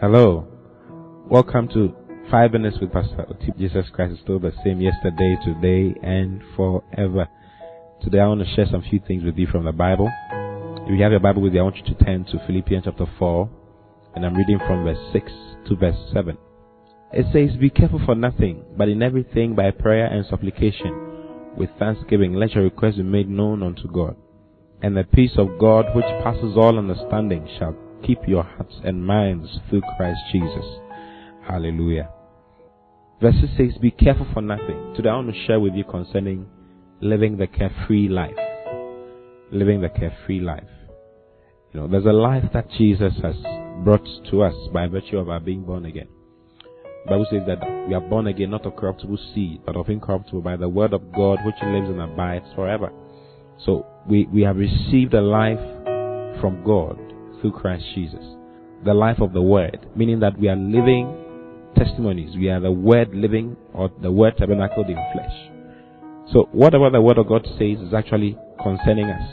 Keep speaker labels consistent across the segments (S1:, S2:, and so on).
S1: Hello. Welcome to Five Minutes with Pastor. Jesus Christ is still the same yesterday, today, and forever. Today I want to share some few things with you from the Bible. If you have your Bible with you, I want you to turn to Philippians chapter 4, and I'm reading from verse 6 to verse 7. It says, Be careful for nothing, but in everything by prayer and supplication, with thanksgiving, let your requests be made known unto God. And the peace of God, which passes all understanding, shall keep your hearts and minds through Christ Jesus. Hallelujah. Verse 6 Be careful for nothing. Today I want to share with you concerning living the carefree life. Living the carefree life. You know, there's a life that Jesus has brought to us by virtue of our being born again. The Bible says that we are born again not of corruptible seed, but of incorruptible by the word of God which lives and abides forever. So we, we have received a life from God through Christ Jesus. The life of the Word, meaning that we are living testimonies. We are the Word living or the Word tabernacled in flesh. So whatever the Word of God says is actually concerning us.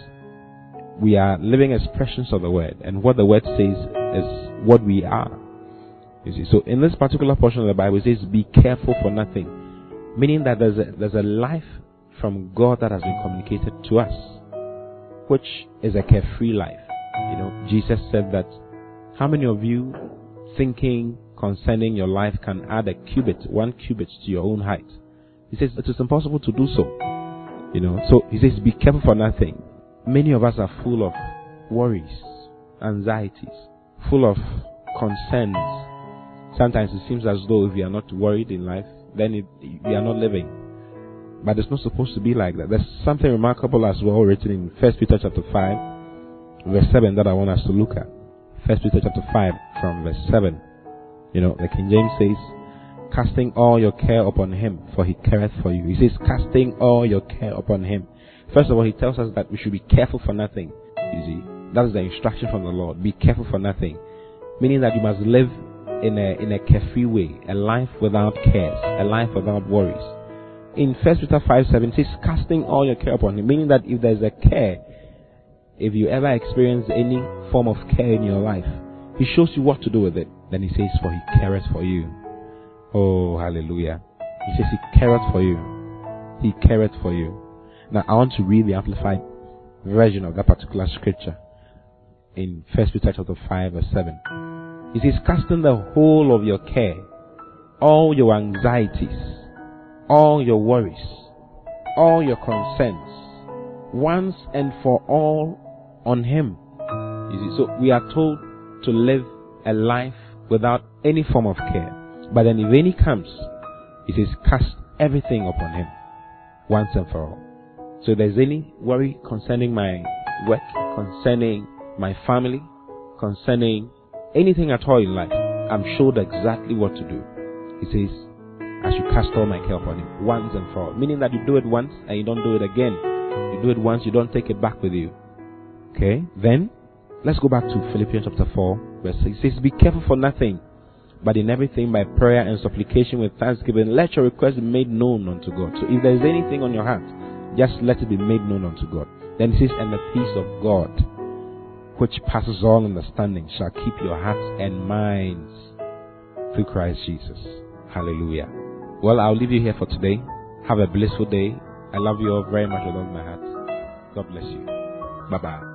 S1: We are living expressions of the Word, and what the Word says is what we are. You see, so in this particular portion of the Bible, it says, "Be careful for nothing," meaning that there's a, there's a life from God that has been communicated to us, which is a carefree life. You know, Jesus said that how many of you thinking concerning your life can add a cubit, one cubit to your own height? He says it is impossible to do so. You know, so he says be careful for nothing. Many of us are full of worries, anxieties, full of concerns. Sometimes it seems as though if we are not worried in life, then it, we are not living. But it's not supposed to be like that. There's something remarkable as well written in First Peter chapter five, verse seven that I want us to look at. First Peter chapter five from verse seven. You know, the King James says, casting all your care upon him, for he careth for you. He says, casting all your care upon him. First of all, he tells us that we should be careful for nothing. You see, that is the instruction from the Lord. Be careful for nothing. Meaning that you must live in a, in a carefree way, a life without cares, a life without worries. In First Peter 5 7, it says, casting all your care upon him, meaning that if there's a care, if you ever experience any form of care in your life, he shows you what to do with it. Then he says, For he careth for you. Oh, hallelujah. He says, He careth for you. He careth for you. Now, I want to read the amplified version of that particular scripture in First Peter chapter 5, verse 7. He says, Casting the whole of your care, all your anxieties, all your worries, all your concerns, once and for all on Him. You see, so we are told to live a life without any form of care. But then if any comes, he says, cast everything upon him once and for all. So if there's any worry concerning my work, concerning my family, concerning anything at all in life, I'm showed exactly what to do. He says, I should cast all my care upon him once and for all. Meaning that you do it once and you don't do it again. You do it once, you don't take it back with you. Okay? Then, let's go back to Philippians chapter 4, verse 6. It says, Be careful for nothing, but in everything by prayer and supplication with thanksgiving, let your request be made known unto God. So if there's anything on your heart, just let it be made known unto God. Then it says, And the peace of God, which passes all understanding, shall keep your hearts and minds through Christ Jesus. Hallelujah. Well, I'll leave you here for today. Have a blissful day. I love you all very much with all my heart. God bless you. Bye bye.